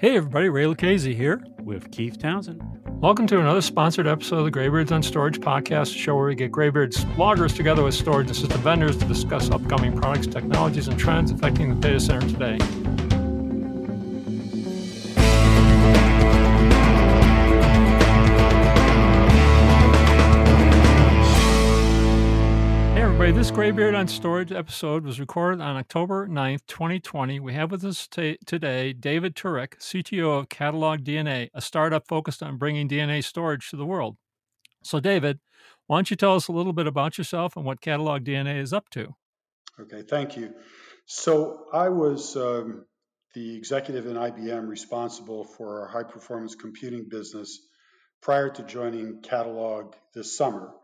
Hey everybody, Ray Lucchesi here. with Keith Townsend. Welcome to another sponsored episode of the Graybeards on Storage podcast, a show where we get Graybeards bloggers together with storage and system vendors to discuss upcoming products, technologies, and trends affecting the data center today. This Graybeard on Storage episode was recorded on October 9th, 2020. We have with us ta today David Turek, CTO of Catalog DNA, a startup focused on bringing DNA storage to the world. So, David, why don't you tell us a little bit about yourself and what Catalog DNA is up to? Okay, thank you. So I was um, the executive in IBM responsible for our high performance computing business prior to joining Catalog this summer.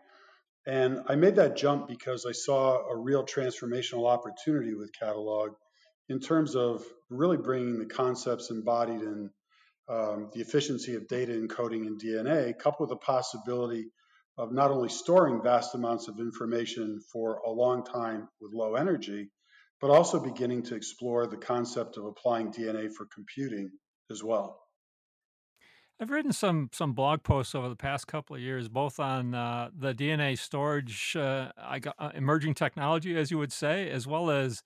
And I made that jump because I saw a real transformational opportunity with Catalog in terms of really bringing the concepts embodied in um, the efficiency of data encoding in DNA, coupled with the possibility of not only storing vast amounts of information for a long time with low energy, but also beginning to explore the concept of applying DNA for computing as well. I've written some some blog posts over the past couple of years, both on uh, the DNA storage, uh, got, uh, emerging technology, as you would say, as well as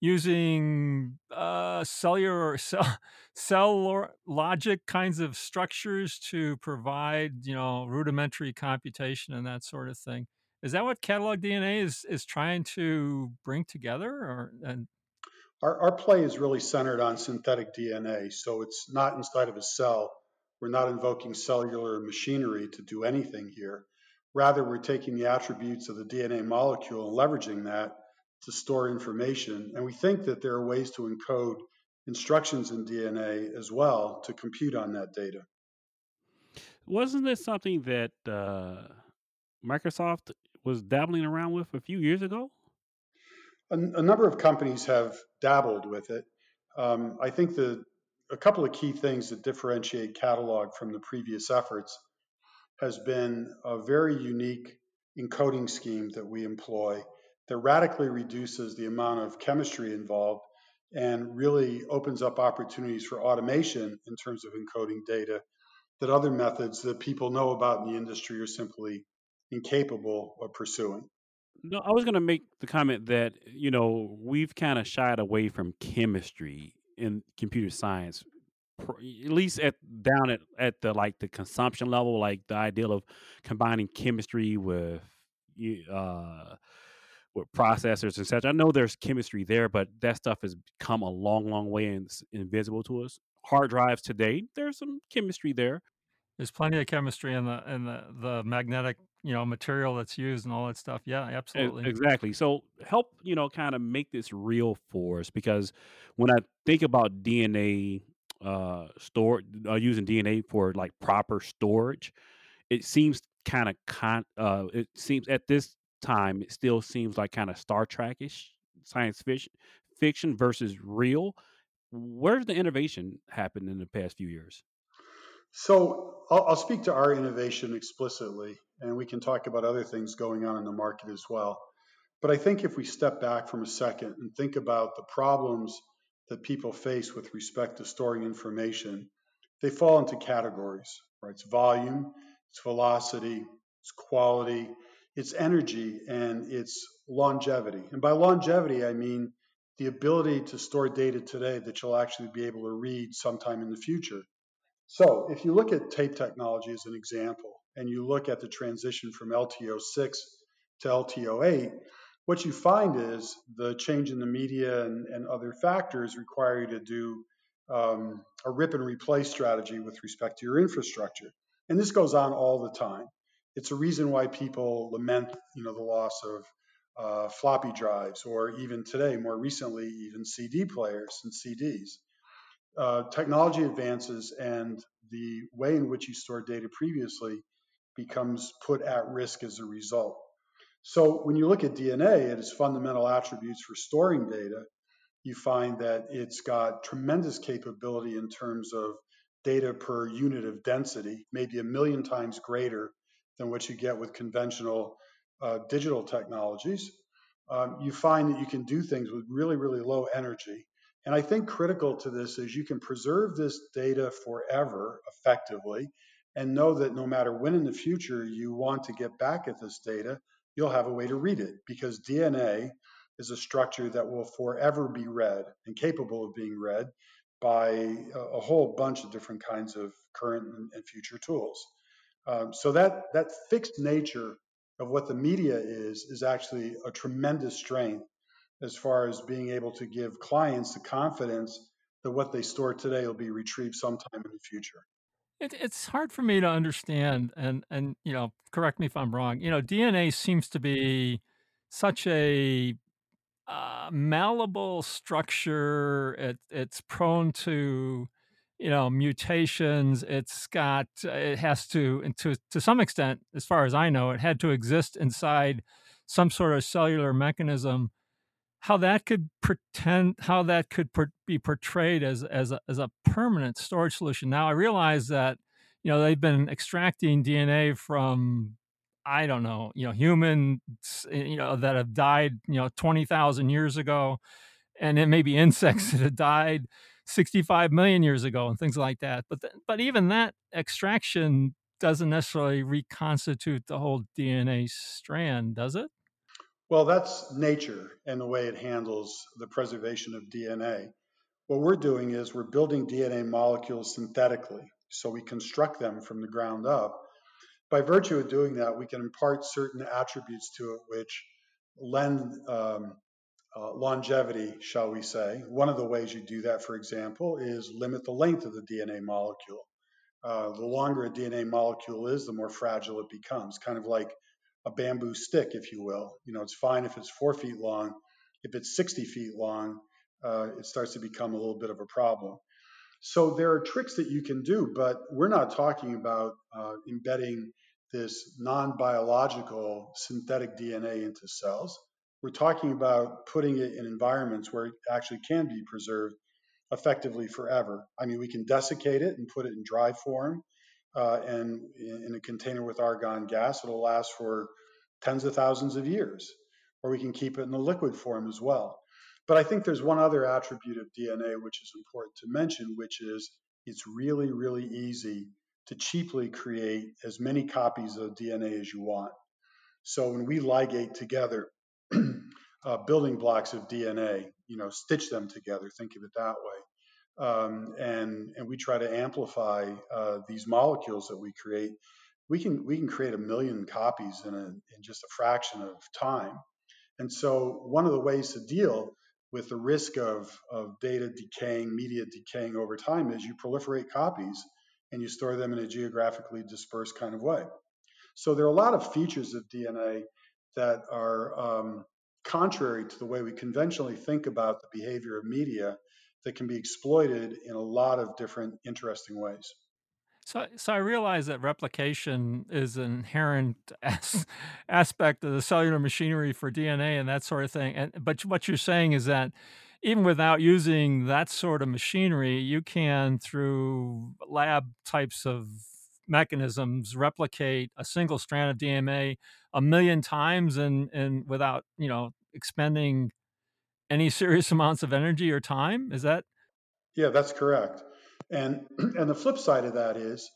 using uh, cellular cell, cell logic kinds of structures to provide, you know, rudimentary computation and that sort of thing. Is that what Catalog DNA is is trying to bring together? Or and Our, our play is really centered on synthetic DNA, so it's not inside of a cell. We're not invoking cellular machinery to do anything here. Rather, we're taking the attributes of the DNA molecule and leveraging that to store information. And we think that there are ways to encode instructions in DNA as well to compute on that data. Wasn't this something that uh, Microsoft was dabbling around with a few years ago? A, a number of companies have dabbled with it. Um, I think the a couple of key things that differentiate Catalog from the previous efforts has been a very unique encoding scheme that we employ that radically reduces the amount of chemistry involved and really opens up opportunities for automation in terms of encoding data that other methods that people know about in the industry are simply incapable of pursuing. No, I was going to make the comment that, you know, we've kind of shied away from chemistry in computer science at least at down at at the like the consumption level like the ideal of combining chemistry with uh with processors and such. I know there's chemistry there, but that stuff has come a long, long way and it's invisible to us. Hard drives today, there's some chemistry there. There's plenty of chemistry in the in the, the magnetic, you know, material that's used and all that stuff. Yeah, absolutely. Exactly. So help, you know, kind of make this real for us because when I think about DNA uh store uh, using DNA for like proper storage, it seems kind of con uh it seems at this time, it still seems like kind of Star Trekish science fiction, fiction versus real. Where's the innovation happened in the past few years? So I'll, I'll speak to our innovation explicitly, and we can talk about other things going on in the market as well. But I think if we step back from a second and think about the problems that people face with respect to storing information, they fall into categories, right? It's volume, it's velocity, it's quality, its energy and its longevity. And by longevity, I mean the ability to store data today that you'll actually be able to read sometime in the future. So, if you look at tape technology as an example, and you look at the transition from LTO6 to LTO8, what you find is the change in the media and, and other factors require you to do um, a rip and replace strategy with respect to your infrastructure. And this goes on all the time it's a reason why people lament, you know, the loss of uh, floppy drives, or even today, more recently, even CD players and CDs. Uh, technology advances, and the way in which you stored data previously becomes put at risk as a result. So when you look at DNA and its fundamental attributes for storing data, you find that it's got tremendous capability in terms of data per unit of density, maybe a million times greater than what you get with conventional uh, digital technologies. Um, you find that you can do things with really, really low energy. And I think critical to this is you can preserve this data forever effectively and know that no matter when in the future you want to get back at this data, you'll have a way to read it because DNA is a structure that will forever be read and capable of being read by a, whole bunch of different kinds of current and future tools. Um, so that that fixed nature of what the media is is actually a tremendous strength as far as being able to give clients the confidence that what they store today will be retrieved sometime in the future. It, it's hard for me to understand, and and you know, correct me if I'm wrong. You know, DNA seems to be such a uh, malleable structure. It, it's prone to, you know, mutations. It's got, it has to, and to to some extent, as far as I know, it had to exist inside some sort of cellular mechanism. How that could pretend, how that could per, be portrayed as as a, as a permanent storage solution. Now I realize that, you know, they've been extracting DNA from I don't know, you know, humans, eh, you know, that have died, you know, 20,000 years ago, and it may be insects that have died 65 million years ago and things like that. But, th- but even that extraction doesn't necessarily reconstitute the whole DNA strand, does it? Well, that's nature and the way it handles the preservation of DNA. What we're doing is we're building DNA molecules synthetically. So we construct them from the ground up by virtue of doing that, we can impart certain attributes to it which lend um, uh, longevity, shall we say. One of the ways you do that, for example, is limit the length of the DNA molecule. Uh, the longer a DNA molecule is, the more fragile it becomes, kind of like a bamboo stick, if you will. You know, it's fine if it's four feet long. If it's 60 feet long, uh, it starts to become a little bit of a problem. So there are tricks that you can do, but we're not talking about uh, embedding this non biological synthetic DNA into cells. We're talking about putting it in environments where it actually can be preserved effectively forever. I mean, we can desiccate it and put it in dry form uh, and in a container with argon gas. It'll last for tens of thousands of years. Or we can keep it in a liquid form as well. But I think there's one other attribute of DNA which is important to mention, which is it's really, really easy to cheaply create as many copies of DNA as you want. So when we ligate together uh, building blocks of DNA, you know, stitch them together, think of it that way, um, and and we try to amplify uh, these molecules that we create. We can we can create a million copies in a in just a fraction of time. And so one of the ways to deal with the risk of, of data decaying, media decaying over time is you proliferate copies and you store them in a geographically dispersed kind of way. So there are a lot of features of DNA that are um, contrary to the way we conventionally think about the behavior of media that can be exploited in a lot of different interesting ways. So, so I realize that replication is an inherent as, aspect of the cellular machinery for DNA and that sort of thing. And but what you're saying is that even without using that sort of machinery, you can, through lab types of mechanisms, replicate a single strand of DNA a million times and, and without, you know, expending any serious amounts of energy or time. Is that? Yeah, that's correct. And, and the flip side of that is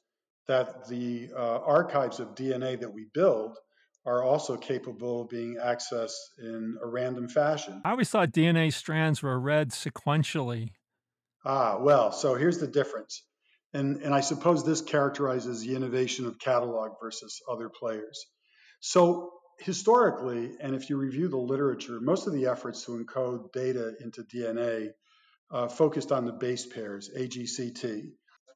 that the uh, archives of DNA that we build are also capable of being accessed in a random fashion. I always thought DNA strands were read sequentially. Ah, well, so here's the difference. And, and I suppose this characterizes the innovation of catalog versus other players. So historically, and if you review the literature, most of the efforts to encode data into DNA uh, focused on the base pairs, AGCT.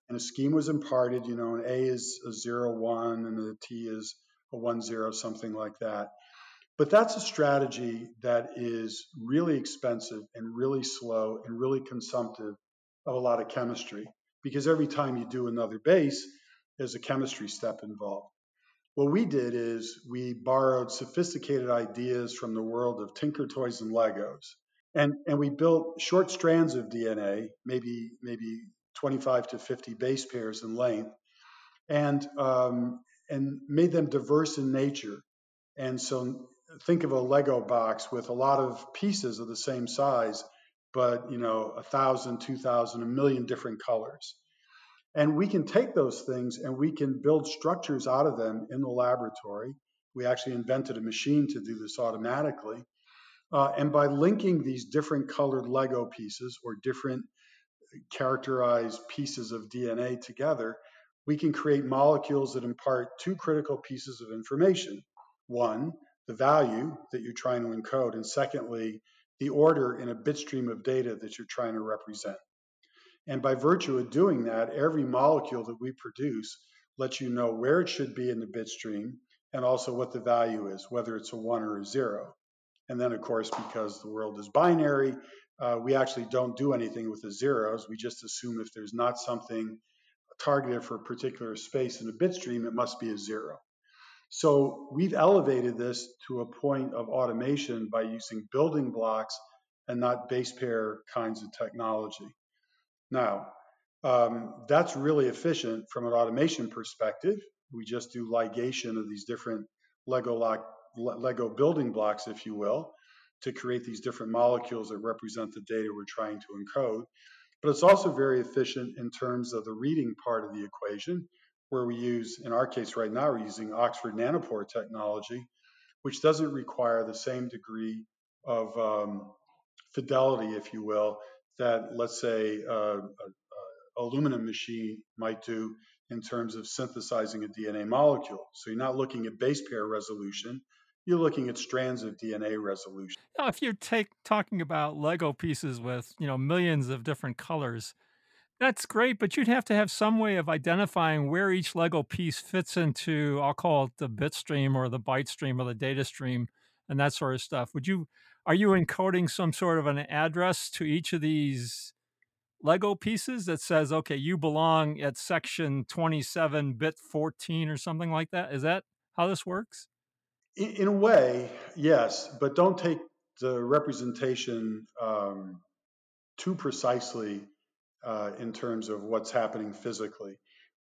And a scheme was imparted, you know, an A is a 01, and a T is a one zero, something like that. But that's a strategy that is really expensive and really slow and really consumptive of a lot of chemistry because every time you do another base, there's a chemistry step involved. What we did is we borrowed sophisticated ideas from the world of Tinker Toys and Legos. And, and we built short strands of DNA, maybe, maybe 25 to 50 base pairs in length, and um, and made them diverse in nature. And so think of a Lego box with a lot of pieces of the same size, but you know, a thousand, two thousand, a million different colors. And we can take those things and we can build structures out of them in the laboratory. We actually invented a machine to do this automatically. Uh, and by linking these different colored Lego pieces or different characterized pieces of DNA together, we can create molecules that impart two critical pieces of information. One, the value that you're trying to encode, and secondly, the order in a bit stream of data that you're trying to represent. And by virtue of doing that, every molecule that we produce lets you know where it should be in the bit stream and also what the value is, whether it's a one or a zero. And then, of course, because the world is binary, uh, we actually don't do anything with the zeros. We just assume if there's not something targeted for a particular space in a bit stream, it must be a zero. So we've elevated this to a point of automation by using building blocks and not base pair kinds of technology. Now, um, that's really efficient from an automation perspective. We just do ligation of these different Lego, lock, Lego building blocks, if you will, to create these different molecules that represent the data we're trying to encode. But it's also very efficient in terms of the reading part of the equation, where we use, in our case right now, we're using Oxford nanopore technology, which doesn't require the same degree of um, fidelity, if you will, that let's say uh, Illumina machine might do in terms of synthesizing a DNA molecule. So you're not looking at base pair resolution, you're looking at strands of DNA resolution. Now, if you're take, talking about Lego pieces with you know millions of different colors, that's great, but you'd have to have some way of identifying where each Lego piece fits into, I'll call it the bit stream or the byte stream or the data stream and that sort of stuff. Would you, are you encoding some sort of an address to each of these Lego pieces that says, okay, you belong at section 27, bit 14 or something like that? Is that how this works? In, in a way, yes, but don't take the representation um, too precisely uh, in terms of what's happening physically.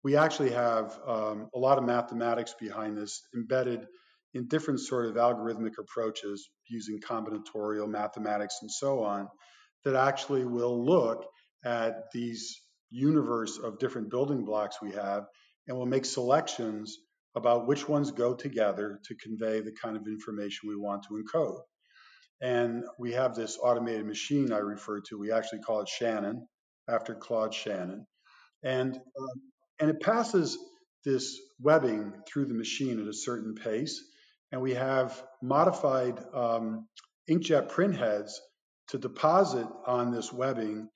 We actually have um, a lot of mathematics behind this embedded in different sort of algorithmic approaches using combinatorial mathematics and so on that actually will look at these universe of different building blocks we have and will make selections about which ones go together to convey the kind of information we want to encode. And we have this automated machine I referred to. We actually call it Shannon after Claude Shannon. And, um, and it passes this webbing through the machine at a certain pace. And we have modified um, inkjet printheads to deposit on this webbing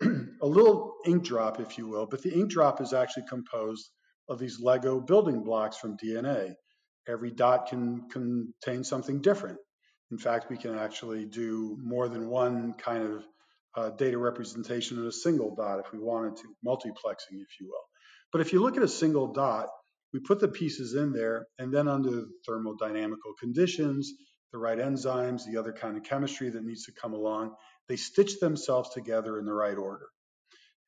a little ink drop, if you will. But the ink drop is actually composed of these Lego building blocks from DNA. Every dot can contain something different. In fact, we can actually do more than one kind of uh, data representation in a single dot if we wanted to, multiplexing, if you will. But if you look at a single dot, we put the pieces in there, and then under the thermodynamical conditions, the right enzymes, the other kind of chemistry that needs to come along, they stitch themselves together in the right order.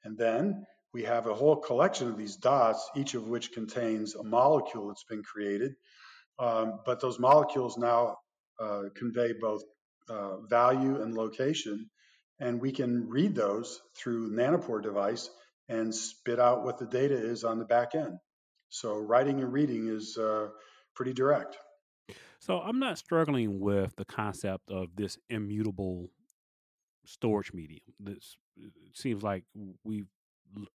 And then we have a whole collection of these dots, each of which contains a molecule that's been created. Um, but those molecules now uh, convey both uh, value and location and we can read those through nanopore device and spit out what the data is on the back end. So writing and reading is uh, pretty direct. So I'm not struggling with the concept of this immutable storage medium. This seems like we've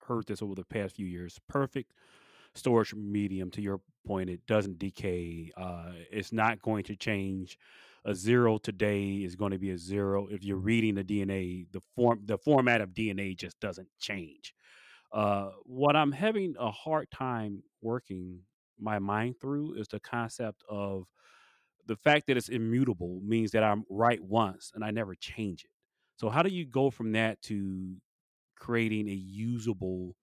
heard this over the past few years. Perfect storage medium. To your point, it doesn't decay. Uh, it's not going to change a zero today is going to be a zero. If you're reading the DNA, the form the format of DNA just doesn't change. Uh, what I'm having a hard time working my mind through is the concept of the fact that it's immutable means that I'm right once and I never change it. So how do you go from that to creating a usable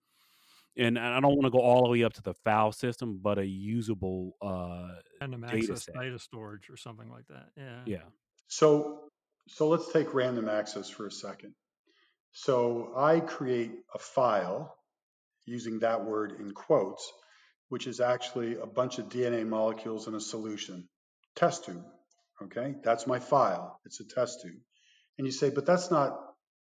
and I don't want to go all the way up to the file system, but a usable uh, random data access set. data storage or something like that. Yeah. Yeah. So, so let's take random access for a second. So I create a file using that word in quotes, which is actually a bunch of DNA molecules in a solution, test tube. Okay, that's my file. It's a test tube. And you say, but that's not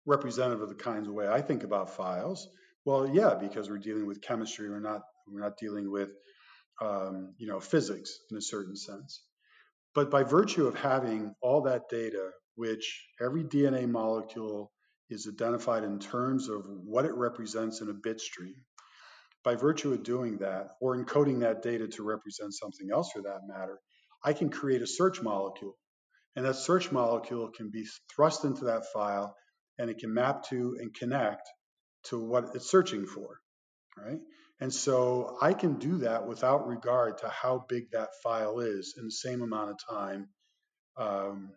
representative of the kinds of way I think about files? Well, yeah, because we're dealing with chemistry. We're not we're not dealing with um, you know physics in a certain sense. But by virtue of having all that data, which every DNA molecule is identified in terms of what it represents in a bit stream, by virtue of doing that, or encoding that data to represent something else for that matter, I can create a search molecule. And that search molecule can be thrust into that file and it can map to and connect to what it's searching for, right? And so I can do that without regard to how big that file is in the same amount of time um,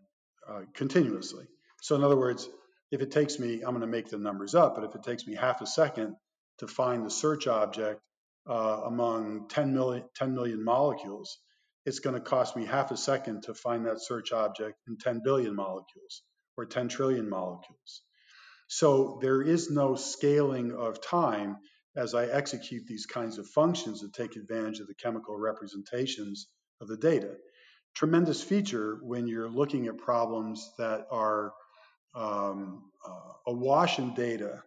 uh, continuously. So in other words, if it takes me, I'm going to make the numbers up, but if it takes me half a second to find the search object uh, among 10 million, 10 million molecules, it's going to cost me half a second to find that search object in 10 billion molecules or 10 trillion molecules. So there is no scaling of time as I execute these kinds of functions that take advantage of the chemical representations of the data. Tremendous feature when you're looking at problems that are um, uh, awash in data,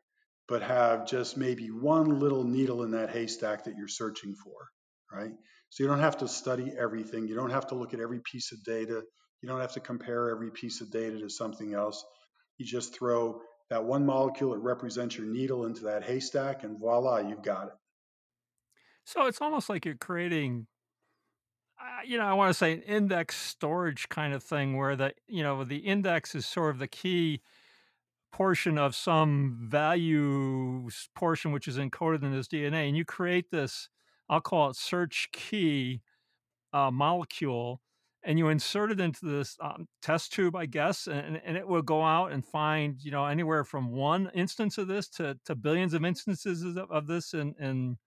but have just maybe one little needle in that haystack that you're searching for, right? So you don't have to study everything. You don't have to look at every piece of data. You don't have to compare every piece of data to something else. You just throw that one molecule that represents your needle into that haystack, and voila, you've got it. So it's almost like you're creating, you know, I want to say an index storage kind of thing where the, you know, the index is sort of the key portion of some value portion which is encoded in this DNA, and you create this, I'll call it search key uh, molecule and you insert it into this um, test tube, I guess, and, and it will go out and find, you know, anywhere from one instance of this to, to billions of instances of, of this and, and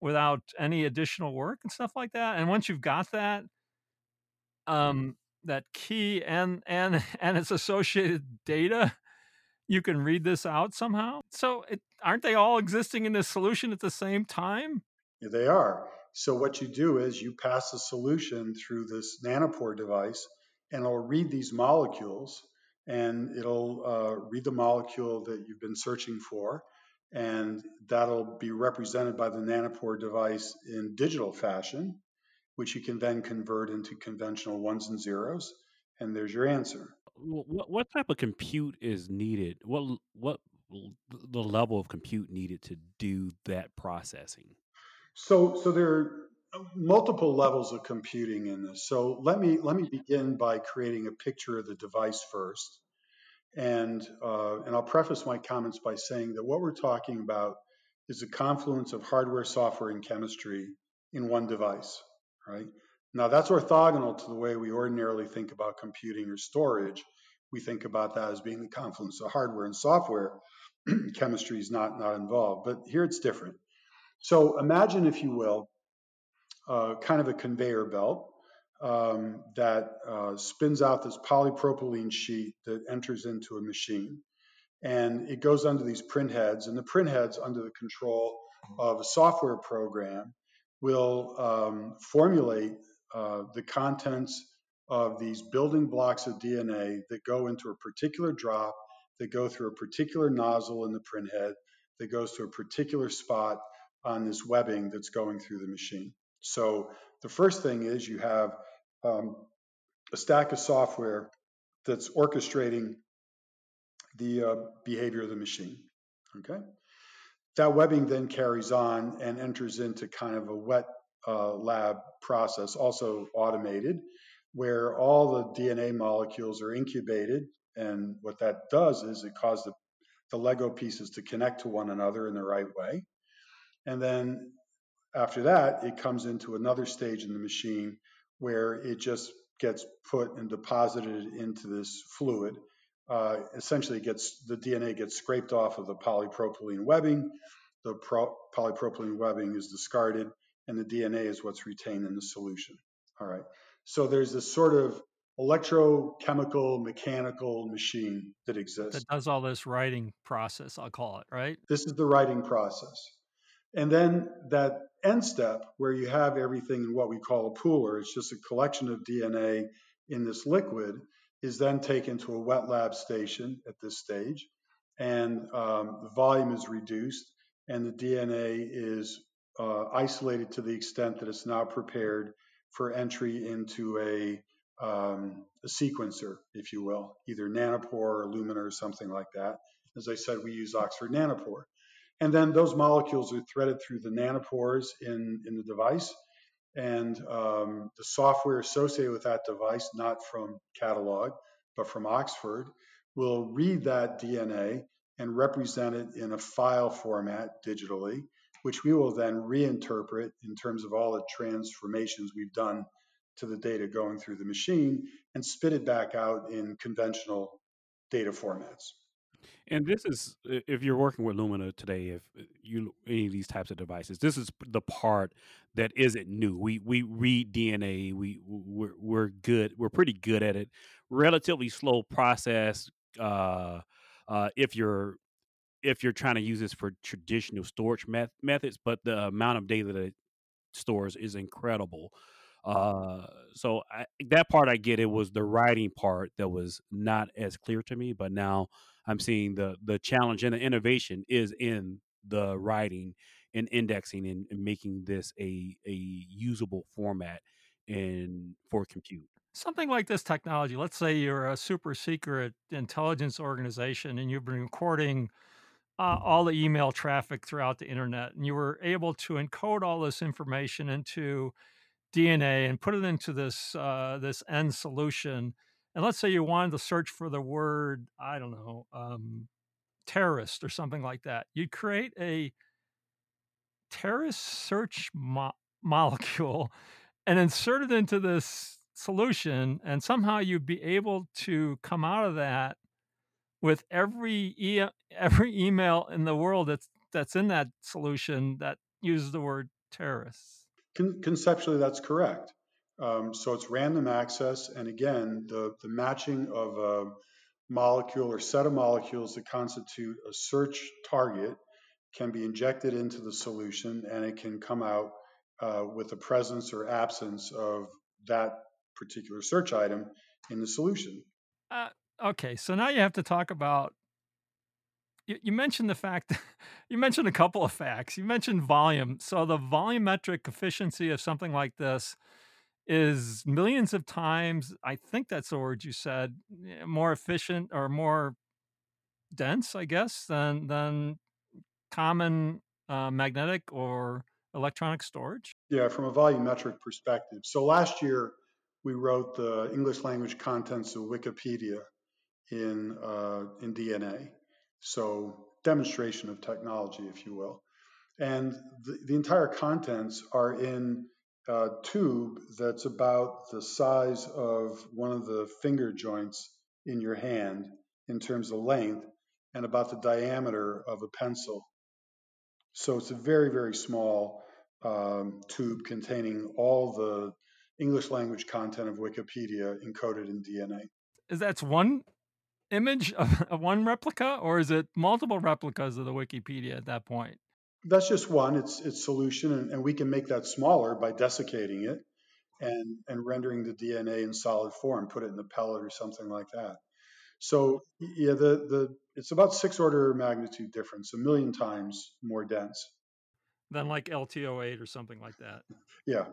without any additional work and stuff like that. And once you've got that, um, that key and and and its associated data, you can read this out somehow. So it, aren't they all existing in this solution at the same time? Yeah, they are. So what you do is you pass the solution through this nanopore device, and it'll read these molecules, and it'll uh, read the molecule that you've been searching for, and that'll be represented by the nanopore device in digital fashion, which you can then convert into conventional ones and zeros, and there's your answer. What, what type of compute is needed? What what the level of compute needed to do that processing? So, so there are multiple levels of computing in this. So let me let me begin by creating a picture of the device first, and uh, and I'll preface my comments by saying that what we're talking about is a confluence of hardware, software, and chemistry in one device. Right now, that's orthogonal to the way we ordinarily think about computing or storage. We think about that as being the confluence of hardware and software. chemistry is not not involved, but here it's different. So imagine, if you will, uh, kind of a conveyor belt um, that uh, spins out this polypropylene sheet that enters into a machine. And it goes under these print heads, and the print heads, under the control of a software program, will um, formulate uh, the contents of these building blocks of DNA that go into a particular drop, that go through a particular nozzle in the printhead, that goes to a particular spot on this webbing that's going through the machine. So the first thing is you have um, a stack of software that's orchestrating the uh, behavior of the machine. Okay. That webbing then carries on and enters into kind of a wet uh, lab process, also automated, where all the DNA molecules are incubated. And what that does is it causes the, the Lego pieces to connect to one another in the right way. And then after that, it comes into another stage in the machine where it just gets put and deposited into this fluid. Uh, essentially, gets the DNA gets scraped off of the polypropylene webbing. The pro- polypropylene webbing is discarded, and the DNA is what's retained in the solution. All right. So there's this sort of electrochemical mechanical machine that exists that does all this writing process. I'll call it right. This is the writing process. And then that end step where you have everything in what we call a pooler, it's just a collection of DNA in this liquid, is then taken to a wet lab station at this stage. and um, the volume is reduced, and the DNA is uh, isolated to the extent that it's now prepared for entry into a, um, a sequencer, if you will, either nanopore or Illumina or something like that. As I said, we use Oxford Nanopore. And then those molecules are threaded through the nanopores in, in the device. And um, the software associated with that device, not from Catalog, but from Oxford, will read that DNA and represent it in a file format digitally, which we will then reinterpret in terms of all the transformations we've done to the data going through the machine and spit it back out in conventional data formats. And this is if you're working with Illumina today, if uh, you any of these types of devices, this is the part that isn't new. We we read DNA. We we're, we're good. We're pretty good at it. Relatively slow process. Uh, uh, if you're if you're trying to use this for traditional storage met- methods, but the amount of data that it stores is incredible. Uh, so I, that part I get. It was the writing part that was not as clear to me, but now I'm seeing the the challenge and the innovation is in the writing and indexing and, and making this a a usable format in for compute. Something like this technology. Let's say you're a super secret intelligence organization and you've been recording uh, all the email traffic throughout the internet, and you were able to encode all this information into DNA and put it into this uh, this end solution. And let's say you wanted to search for the word, I don't know, um, terrorist or something like that. You'd create a terrorist search mo- molecule and insert it into this solution, and somehow you'd be able to come out of that with every e- every email in the world that's that's in that solution that uses the word terrorists. Con- conceptually, that's correct. Um, so it's random access, and again, the, the matching of a molecule or set of molecules that constitute a search target can be injected into the solution, and it can come out uh, with the presence or absence of that particular search item in the solution. Uh, okay, so now you have to talk about you, you mentioned the fact you mentioned a couple of facts. You mentioned volume. So the volumetric efficiency of something like this is millions of times, I think that's the word you said, eh, more efficient or more dense, I guess, than than common uh, magnetic or electronic storage. Yeah, from a volumetric perspective. So last year we wrote the English language contents of Wikipedia in uh, in DNA. So demonstration of technology, if you will. And the, the entire contents are in a tube that's about the size of one of the finger joints in your hand in terms of length and about the diameter of a pencil. So it's a very, very small um, tube containing all the English language content of Wikipedia encoded in DNA. That's one image of one replica, or is it multiple replicas of the Wikipedia at that point? That's just one. It's it's solution, and, and we can make that smaller by desiccating it and and rendering the DNA in solid form, put it in the pellet or something like that. So yeah, the the it's about six order magnitude difference, a million times more dense than like LTO8 or something like that. Yeah.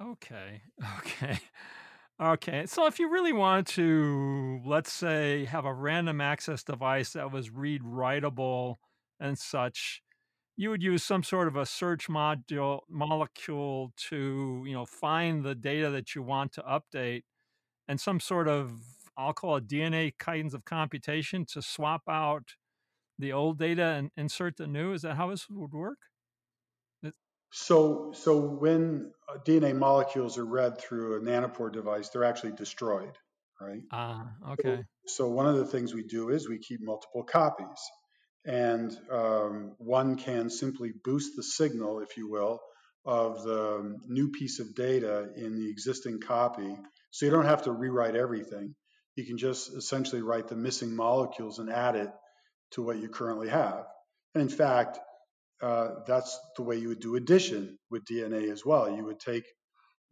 Okay. Okay. Okay, so if you really wanted to, let's say, have a random access device that was read writable and such, you would use some sort of a search module molecule to, you know, find the data that you want to update and some sort of I'll call it DNA kinds of computation to swap out the old data and insert the new. Is that how this would work? So, so when uh, DNA molecules are read through a nanopore device, they're actually destroyed, right? Ah, okay. So, so one of the things we do is we keep multiple copies, and um, one can simply boost the signal, if you will, of the new piece of data in the existing copy. So you don't have to rewrite everything. You can just essentially write the missing molecules and add it to what you currently have. And in fact, uh, that's the way you would do addition with DNA as well. You would take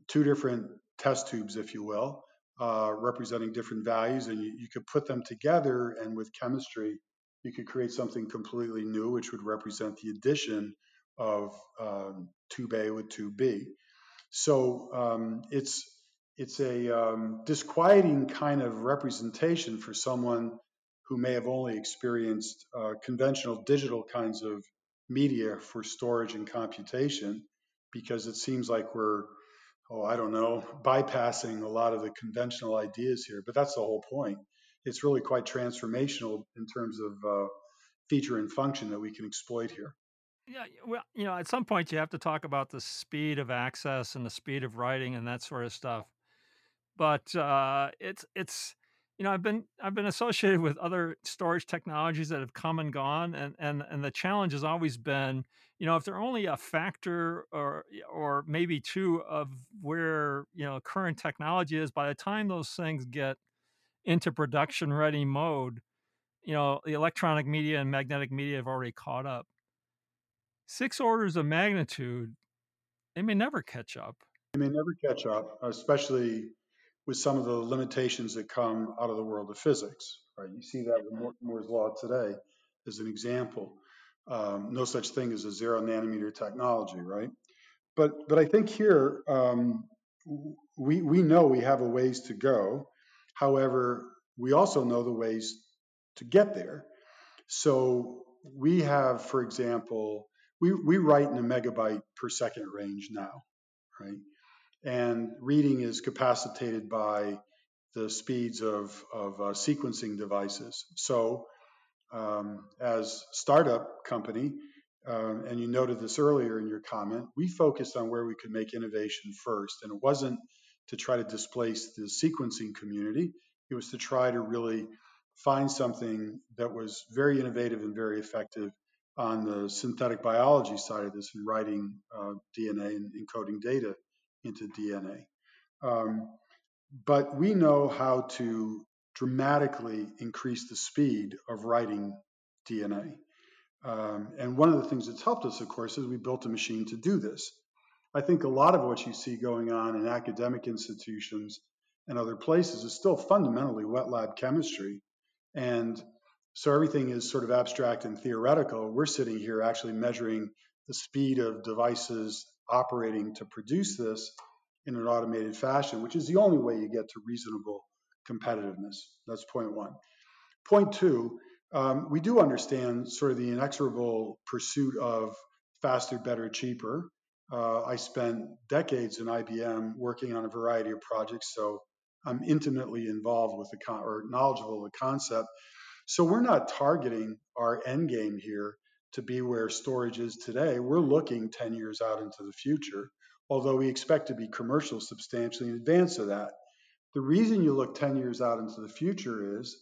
two different test tubes, if you will, uh, representing different values, and you, you, could put them together and with chemistry You could create something completely new, which would represent the addition of um, tube A with tube B. So um, it's it's a um, disquieting kind of representation for someone who may have only experienced uh, conventional digital kinds of media for storage and computation, because it seems like we're oh I don't know bypassing a lot of the conventional ideas here. But that's the whole point. It's really quite transformational in terms of uh, feature and function that we can exploit here. Yeah, well, you know, at some point you have to talk about the speed of access and the speed of writing and that sort of stuff. But uh, it's it's you know I've been I've been associated with other storage technologies that have come and gone, and and and the challenge has always been you know if they're only a factor or or maybe two of where you know current technology is, by the time those things get into production ready mode, you know the electronic media and magnetic media have already caught up. Six orders of magnitude, they may never catch up. They may never catch up, especially with some of the limitations that come out of the world of physics. Right? You see that with Moore's law today as an example. Um, no such thing as a zero nanometer technology, right? But but I think here um, we we know we have a ways to go. However, we also know the ways to get there. So we have, for example, we, we write in a megabyte per second range now, right? And reading is capacitated by the speeds of, of uh, sequencing devices. So, um, as startup company, um, and you noted this earlier in your comment, we focused on where we could make innovation first, and it wasn't to try to displace the sequencing community. It was to try to really find something that was very innovative and very effective on the synthetic biology side of this and writing uh, DNA and encoding data into DNA. Um, but we know how to dramatically increase the speed of writing DNA. Um, and one of the things that's helped us, of course, is we built a machine to do this. I think a lot of what you see going on in academic institutions and other places is still fundamentally wet lab chemistry. And so everything is sort of abstract and theoretical. We're sitting here actually measuring the speed of devices operating to produce this in an automated fashion, which is the only way you get to reasonable competitiveness. That's point one. Point two, um, we do understand sort of the inexorable pursuit of faster, better, cheaper. Uh, I spent decades in IBM working on a variety of projects, so I'm intimately involved with the con- or knowledgeable of the concept. So we're not targeting our end game here to be where storage is today. We're looking 10 years out into the future, although we expect to be commercial substantially in advance of that. The reason you look 10 years out into the future is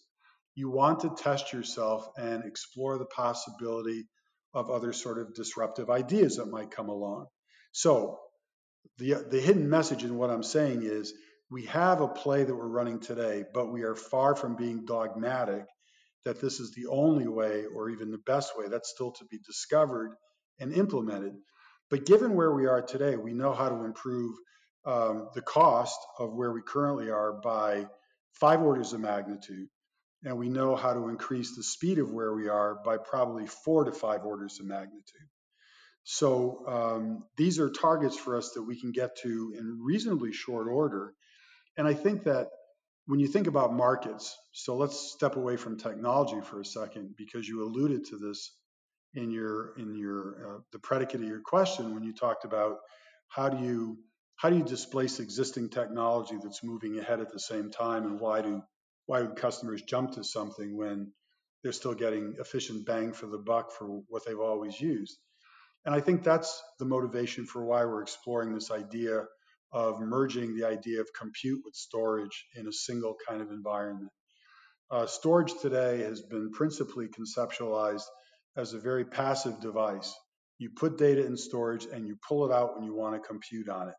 you want to test yourself and explore the possibility of other sort of disruptive ideas that might come along. So the, the hidden message in what I'm saying is we have a play that we're running today, but we are far from being dogmatic that this is the only way or even the best way. That's still to be discovered and implemented. But given where we are today, we know how to improve um, the cost of where we currently are by five orders of magnitude. And we know how to increase the speed of where we are by probably four to five orders of magnitude. So um, these are targets for us that we can get to in reasonably short order. And I think that when you think about markets, so let's step away from technology for a second because you alluded to this in your in your uh, the predicate of your question when you talked about how do you how do you displace existing technology that's moving ahead at the same time and why do why would customers jump to something when they're still getting efficient bang for the buck for what they've always used? And i think that's the motivation for why we're exploring this idea of merging the idea of compute with storage in a single kind of environment. Uh, storage today has been principally conceptualized as a very passive device. You put data in storage and you pull it out when you want to compute on it.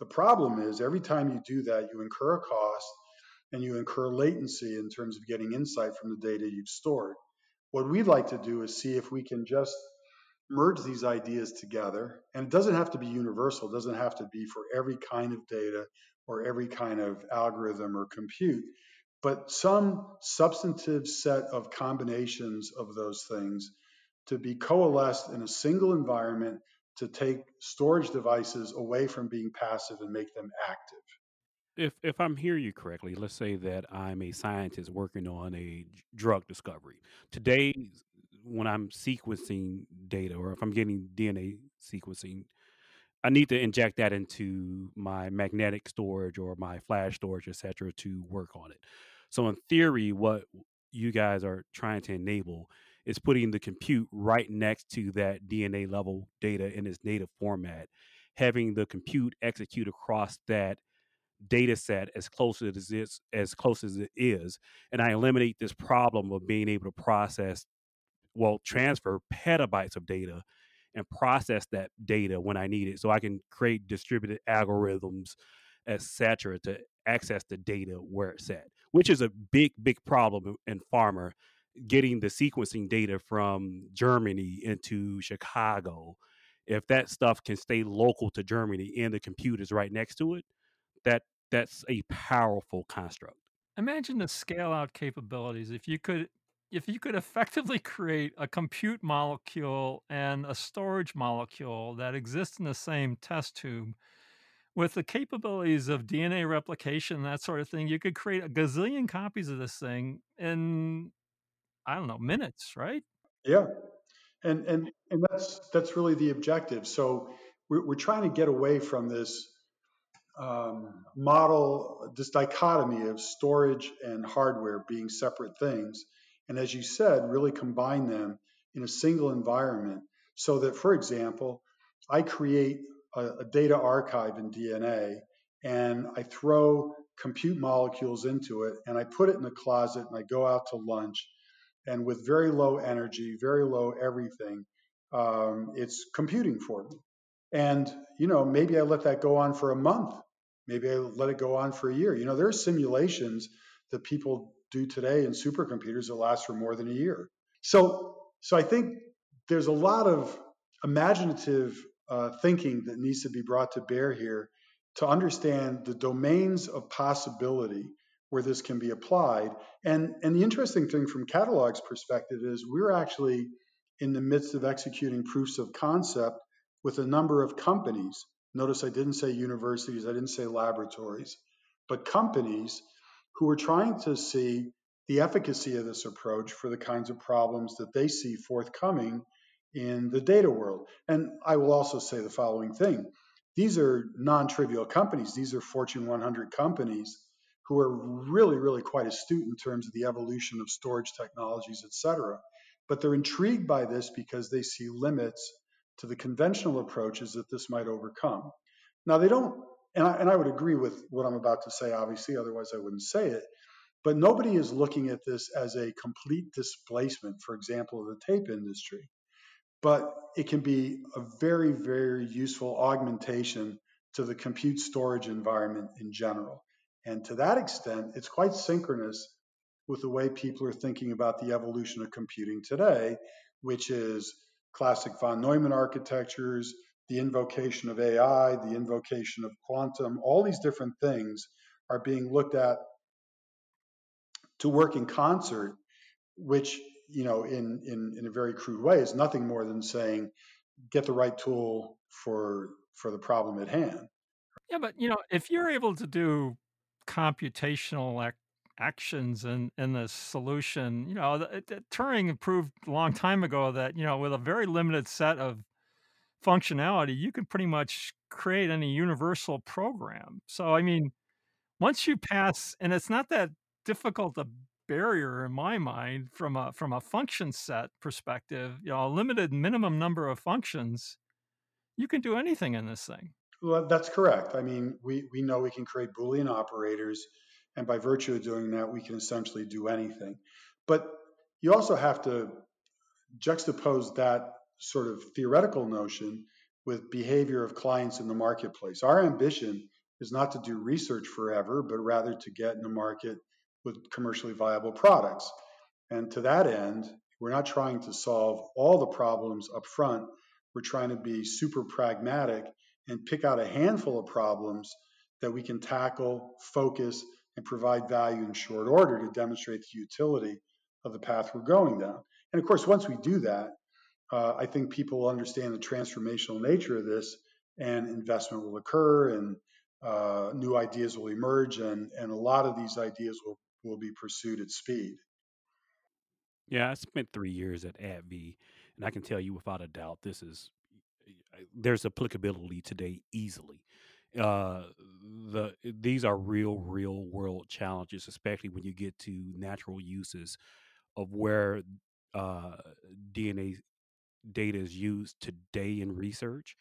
The problem is every time you do that, you incur a cost and you incur latency in terms of getting insight from the data you've stored. What we'd like to do is see if we can just merge these ideas together. And it doesn't have to be universal, it doesn't have to be for every kind of data or every kind of algorithm or compute. but some substantive set of combinations of those things to be coalesced in a single environment to take storage devices away from being passive and make them active. If if I'm hearing you correctly, let's say that I'm a scientist working on a drug discovery. Today, when I'm sequencing data or if I'm getting DNA sequencing, I need to inject that into my magnetic storage or my flash storage, et cetera, to work on it. So in theory, what you guys are trying to enable is putting the compute right next to that DNA level data in its native format, having the compute execute across that data set as close as it is as close as it is and i eliminate this problem of being able to process well transfer petabytes of data and process that data when i need it so i can create distributed algorithms etc to access the data where it's at which is a big big problem in pharma getting the sequencing data from germany into chicago if that stuff can stay local to germany and the computers right next to it that that's a powerful construct. Imagine the scale out capabilities if you could if you could effectively create a compute molecule and a storage molecule that exists in the same test tube with the capabilities of DNA replication, that sort of thing, you could create a gazillion copies of this thing in I don't know, minutes, right? Yeah. And and and that's that's really the objective. So we're, we're trying to get away from this um, model this dichotomy of storage and hardware being separate things. And as you said, really combine them in a single environment so that, for example, I create a, a data archive in DNA and I throw compute molecules into it and I put it in the closet and I go out to lunch. And with very low energy, very low everything, um, it's computing for me. And, you know, maybe I let that go on for a month. Maybe I let it go on for a year. You know, there are simulations that people do today in supercomputers that last for more than a year. So, so I think there's a lot of imaginative uh, thinking that needs to be brought to bear here to understand the domains of possibility where this can be applied. And, and the interesting thing from Catalog's perspective is we're actually in the midst of executing proofs of concept with a number of companies. Notice I didn't say universities, I didn't say laboratories, but companies who are trying to see the efficacy of this approach for the kinds of problems that they see forthcoming in the data world. And I will also say the following thing these are non trivial companies, these are Fortune 100 companies who are really, really quite astute in terms of the evolution of storage technologies, et cetera. But they're intrigued by this because they see limits to the conventional approaches that this might overcome. Now, they don't, and I, and I would agree with what I'm about to say, obviously, otherwise I wouldn't say it, but nobody is looking at this as a complete displacement, for example, of the tape industry. But it can be a very, very useful augmentation to the compute storage environment in general. And to that extent, it's quite synchronous with the way people are thinking about the evolution of computing today, which is classic von Neumann architectures, the invocation of AI, the invocation of quantum, all these different things are being looked at to work in concert, which, you know, in, in, in a very crude way is nothing more than saying, get the right tool for for the problem at hand. Yeah, but you know, if you're able to do computational actions in in the solution. You know, the, the, Turing proved a long time ago that you know with a very limited set of functionality, you can pretty much create any universal program. So I mean, once you pass, and it's not that difficult a barrier in my mind from a from a function set perspective. You know, a limited minimum number of functions, you can do anything in this thing. Well, that's correct. I mean, we, we know we can create Boolean operators and by virtue of doing that, we can essentially do anything. But you also have to juxtapose that sort of theoretical notion with behavior of clients in the marketplace. Our ambition is not to do research forever, but rather to get in the market with commercially viable products. And to that end, we're not trying to solve all the problems up front. We're trying to be super pragmatic and pick out a handful of problems that we can tackle, focus, and provide value in short order to demonstrate the utility of the path we're going down. And of course, once we do that, uh, I think people will understand the transformational nature of this and investment will occur and uh, new ideas will emerge and, and a lot of these ideas will, will be pursued at speed. Yeah, I spent three years at AbbVie, and I can tell you without a doubt, this is there's applicability today easily. Uh, the these are real, real world challenges, especially when you get to natural uses of where uh, DNA data is used today in research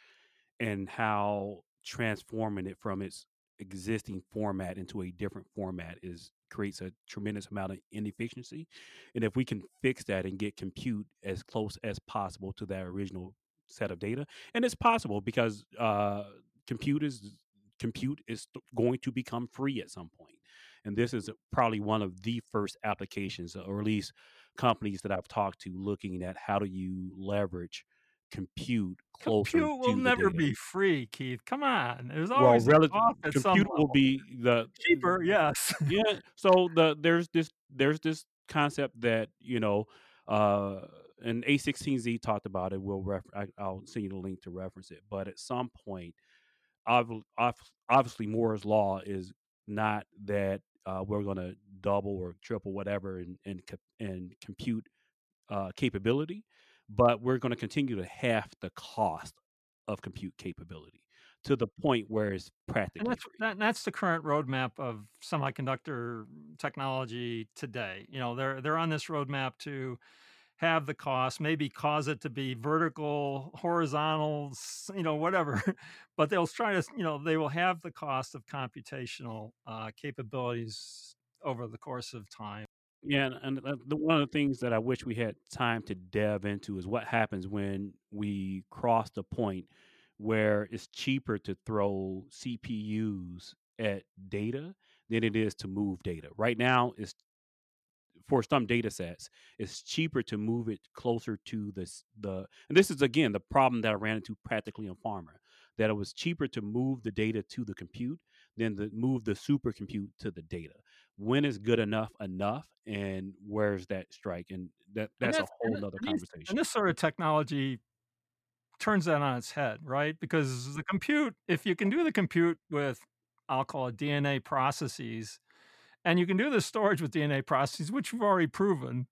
and how transforming it from its existing format into a different format is creates a tremendous amount of inefficiency. And if we can fix that and get compute as close as possible to that original set of data and it's possible because uh, compute is compute is going to become free at some point. And this is probably one of the first applications or at least companies that i've talked to looking at how do you leverage compute closer Compute will never data. be free, Keith. Come on. There's always a relative cost at some compute will be the Cheaper, yes. yeah. So the there's this there's this concept that you know, uh, and A16Z talked about it. We'll ref- I, I'll send you the link to reference it. But at some point, obv- obv- obviously Moore's law is not that uh, we're going to double or triple whatever in in, co- in compute uh, capability, but we're going to continue to half the cost of compute capability to the point where it's And practically that's free. that, that's the current roadmap of semiconductor technology today. You know, they're they're on this roadmap to halve the cost, maybe cause it to be vertical, horizontal, you know, whatever. but they'll try to, you know, they will halve the cost of computational uh, capabilities over the course of time. Yeah, and, and uh, the, one of the things that I wish we had time to delve into is what happens when we cross the point where it's cheaper to throw CPUs at data than it is to move data. Right now, it's for some data sets, it's cheaper to move it closer to this the and this is again the problem that I ran into practically on pharma, that it was cheaper to move the data to the compute than to move the supercompute to the data. When is good enough enough and where's that strike? And that And that's a whole and, nother and, these, conversation. and this sort of technology turns that on its head, right? Because the compute, if you can do the compute with, I'll call it DNA processes, and you can do the storage with DNA processes, which we've already proven,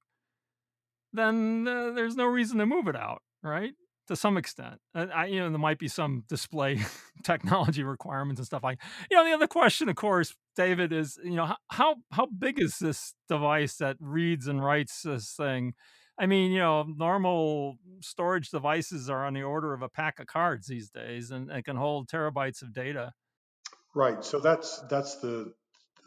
then uh, there's no reason to move it out, right? To some extent, uh, I, you know, there might be some display technology requirements and stuff like. You know, the other question, of course, David, is you know how how, how big is this device that reads and writes this thing? I mean, you know, normal storage devices are on the order of a pack of cards these days, and, and can hold terabytes of data. Right. So that's that's the,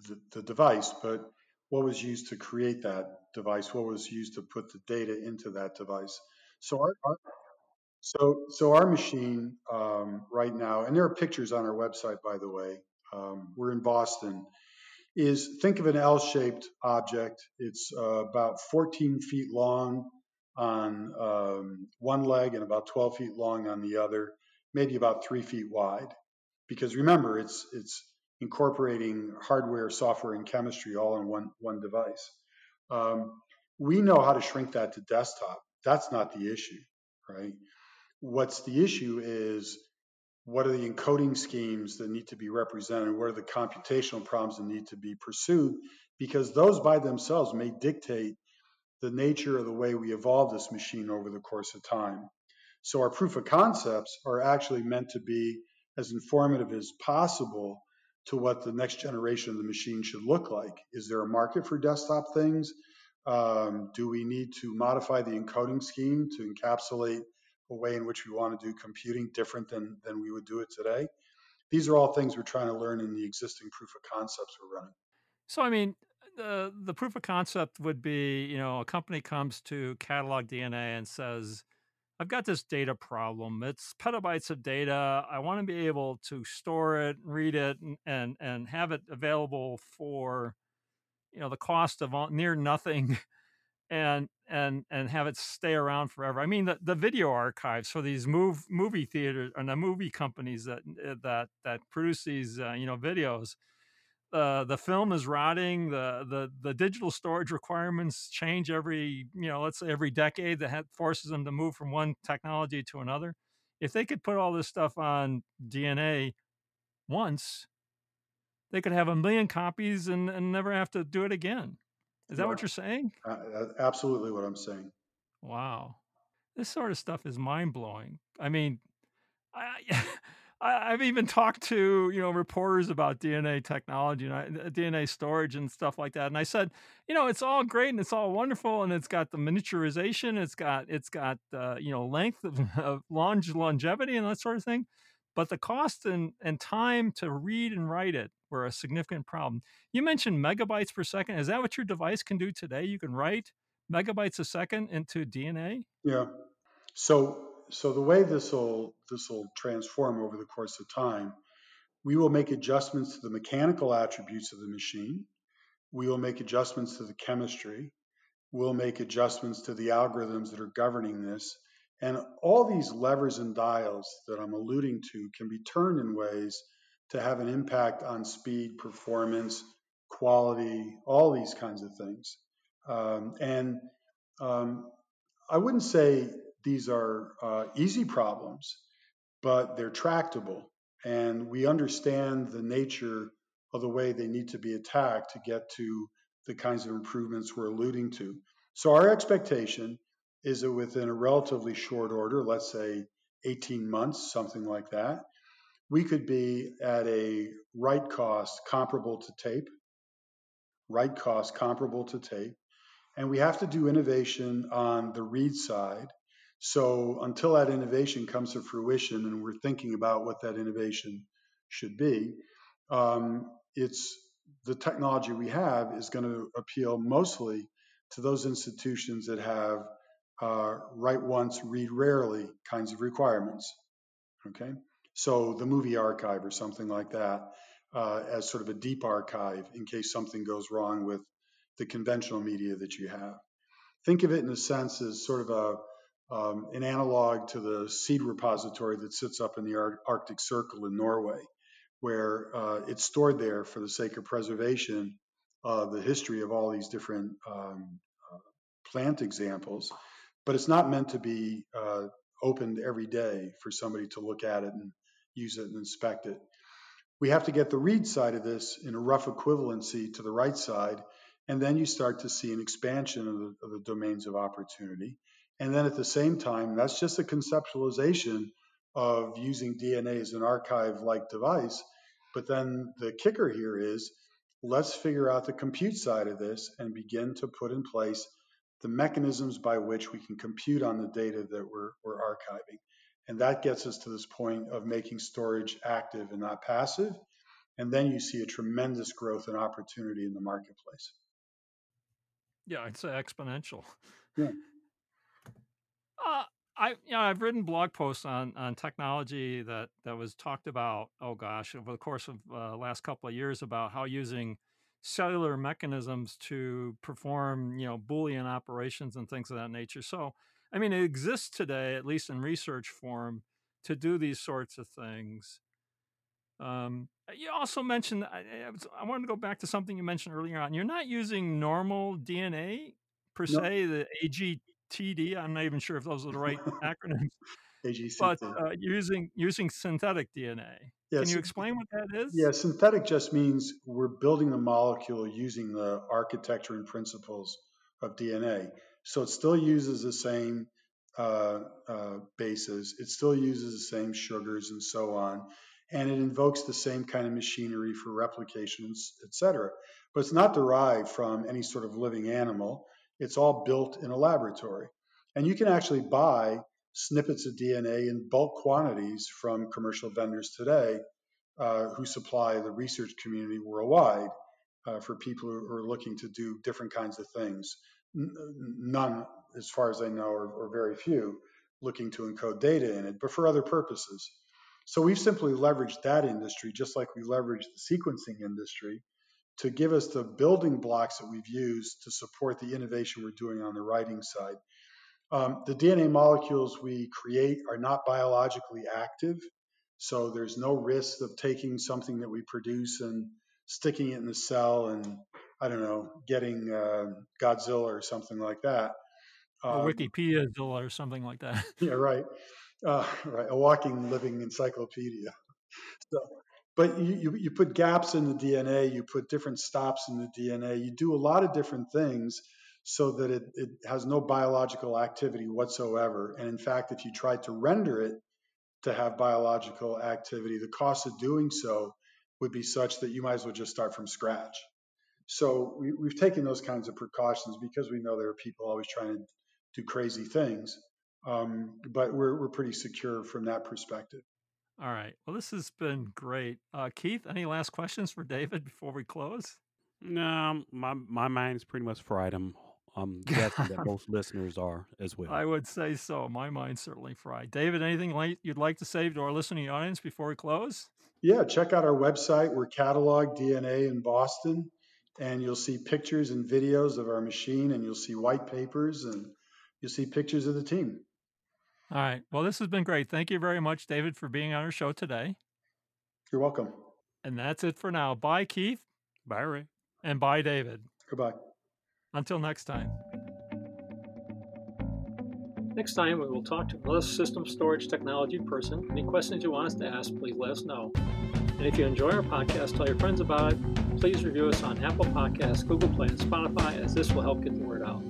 the the device, but what was used to create that device? What was used to put the data into that device? So our, our so so our machine um, right now, and there are pictures on our website, by the way. Um, we're in Boston. Is think of an L-shaped object. It's uh, about 14 feet long on um, one leg and about 12 feet long on the other, maybe about three feet wide because remember it's it's incorporating hardware, software, and chemistry all in one one device. Um, we know how to shrink that to desktop. That's not the issue, right? What's the issue is what are the encoding schemes that need to be represented? What are the computational problems that need to be pursued? Because those by themselves may dictate the nature of the way we evolve this machine over the course of time. So our proof of concepts are actually meant to be as informative as possible to what the next generation of the machine should look like. Is there a market for desktop things? Um, do we need to modify the encoding scheme to encapsulate a way in which we want to do computing different than, than we would do it today? These are all things we're trying to learn in the existing proof of concepts we're running. So, I mean, the the proof of concept would be, you know, a company comes to Catalog DNA and says, "I've got this data problem. It's petabytes of data. I want to be able to store it, read it, and and, and have it available for, you know, the cost of all, near nothing." And and and have it stay around forever. I mean, the, the video archives for these move movie theaters and the movie companies that that that produce these uh, you know videos uh, the film is rotting. The, the the digital storage requirements change every you know let's say every decade. That forces them to move from one technology to another. If they could put all this stuff on DNA once, they could have a million copies and, and never have to do it again. Is that what you're saying? Uh, absolutely, what I'm saying. Wow, this sort of stuff is mind blowing. I mean, I, I, have even talked to you know reporters about DNA technology and DNA storage and stuff like that, and I said, you know, it's all great and it's all wonderful, and it's got the miniaturization, it's got it's got uh, you know length of, of longe, longevity and that sort of thing, but the cost and and time to read and write it were a significant problem. You mentioned megabytes per second. Is that what your device can do today? You can write megabytes a second into DNA. Yeah. So so the way this will this will transform over the course of time, we will make adjustments to the mechanical attributes of the machine. We will make adjustments to the chemistry. We'll make adjustments to the algorithms that are governing this. And all these levers and dials that I'm alluding to can be turned in ways to have an impact on speed, performance, quality, all these kinds of things. Um, and um, I wouldn't say these are uh, easy problems, but they're tractable. And we understand the nature of the way they need to be attacked to get to the kinds of improvements we're alluding to. So, our expectation is that within a relatively short order, let's say 18 months, something like that, we could be at a write cost comparable to tape, write cost comparable to tape, and we have to do innovation on the read side so until that innovation comes to fruition, and we're thinking about what that innovation should be, um, it's the technology we have is going to appeal mostly to those institutions that have uh, write once, read rarely kinds of requirements. Okay, so the movie archive or something like that, uh, as sort of a deep archive in case something goes wrong with the conventional media that you have. Think of it in a sense as sort of a um, an analog to the seed repository that sits up in the Ar- Arctic Circle in Norway, where uh, it's stored there for the sake of preservation of the history of all these different um, uh, plant examples. But it's not meant to be uh, opened every day for somebody to look at it and use it and inspect it. We have to get the read side of this in a rough equivalency to the write side, and then you start to see an expansion of the, of the domains of opportunity. And then at the same time, that's just a conceptualization of using DNA as an archive like device. But then the kicker here is let's figure out the compute side of this and begin to put in place the mechanisms by which we can compute on the data that we're, we're archiving. And that gets us to this point of making storage active and not passive. And then you see a tremendous growth and opportunity in the marketplace. Yeah, I'd say exponential. Yeah. I you know I've written blog posts on on technology that that was talked about. Oh gosh, over the course of uh, last couple of years about how using cellular mechanisms to perform you know boolean operations and things of that nature. So I mean, it exists today, at least in research form, to do these sorts of things. Um, you also mentioned I, I, was, I wanted to go back to something you mentioned earlier on. You're not using normal DNA per No, se, the AG TD. I'm not even sure if those are the right acronyms, but uh, using using synthetic DNA. Can you explain what that is? Yeah, synthetic just means we're building the molecule using the architecture and principles of DNA. So it still uses the same uh, uh, bases, it still uses the same sugars and so on, and it invokes the same kind of machinery for replications, et cetera. But it's not derived from any sort of living animal. It's all built in a laboratory. And you can actually buy snippets of DNA in bulk quantities from commercial vendors today uh, who supply the research community worldwide uh, for people who are looking to do different kinds of things. None, as far as I know, or, or very few, looking to encode data in it, but for other purposes. So we've simply leveraged that industry, just like we leveraged the sequencing industry, to give us the building blocks that we've used to support the innovation we're doing on the writing side. Um, the DNA molecules we create are not biologically active, so there's no risk of taking something that we produce and sticking it in the cell and I don't know, getting uh, Godzilla or something like that. Um, or Wikipedia or something like that. yeah, right. Uh, right, a walking, living encyclopedia. So, but you, you, you put gaps in the DNA, you put different stops in the DNA, you do a lot of different things so that it, it has no biological activity whatsoever. And in fact, if you try to render it to have biological activity, the cost of doing so would be such that you might as well just start from scratch. So we, we've taken those kinds of precautions because we know there are people always trying to do crazy things. Um, but we're, we're pretty secure from that perspective. All right. Well, this has been great. Uh, Keith, any last questions for David before we close? No, my my mind's pretty much fried. I'm I'm guessing that most listeners are as well. I would say so. My mind's certainly fried. David, anything like you'd like to say to our listening audience before we close? Yeah, check out our website. We're Catalog DNA in Boston, and you'll see pictures and videos of our machine, and you'll see white papers, and you'll see pictures of the team. All right. Well, this has been great. Thank you very much, David, for being on our show today. You're welcome. And that's it for now. Bye, Keith. Bye, Ray. And bye, David. Goodbye. Until next time. Next time, we will talk to another system storage technology person. Any questions you want us to ask, please let us know. And if you enjoy our podcast, tell your friends about it. Please review us on Apple Podcasts, Google Play, and Spotify, as this will help get the word out.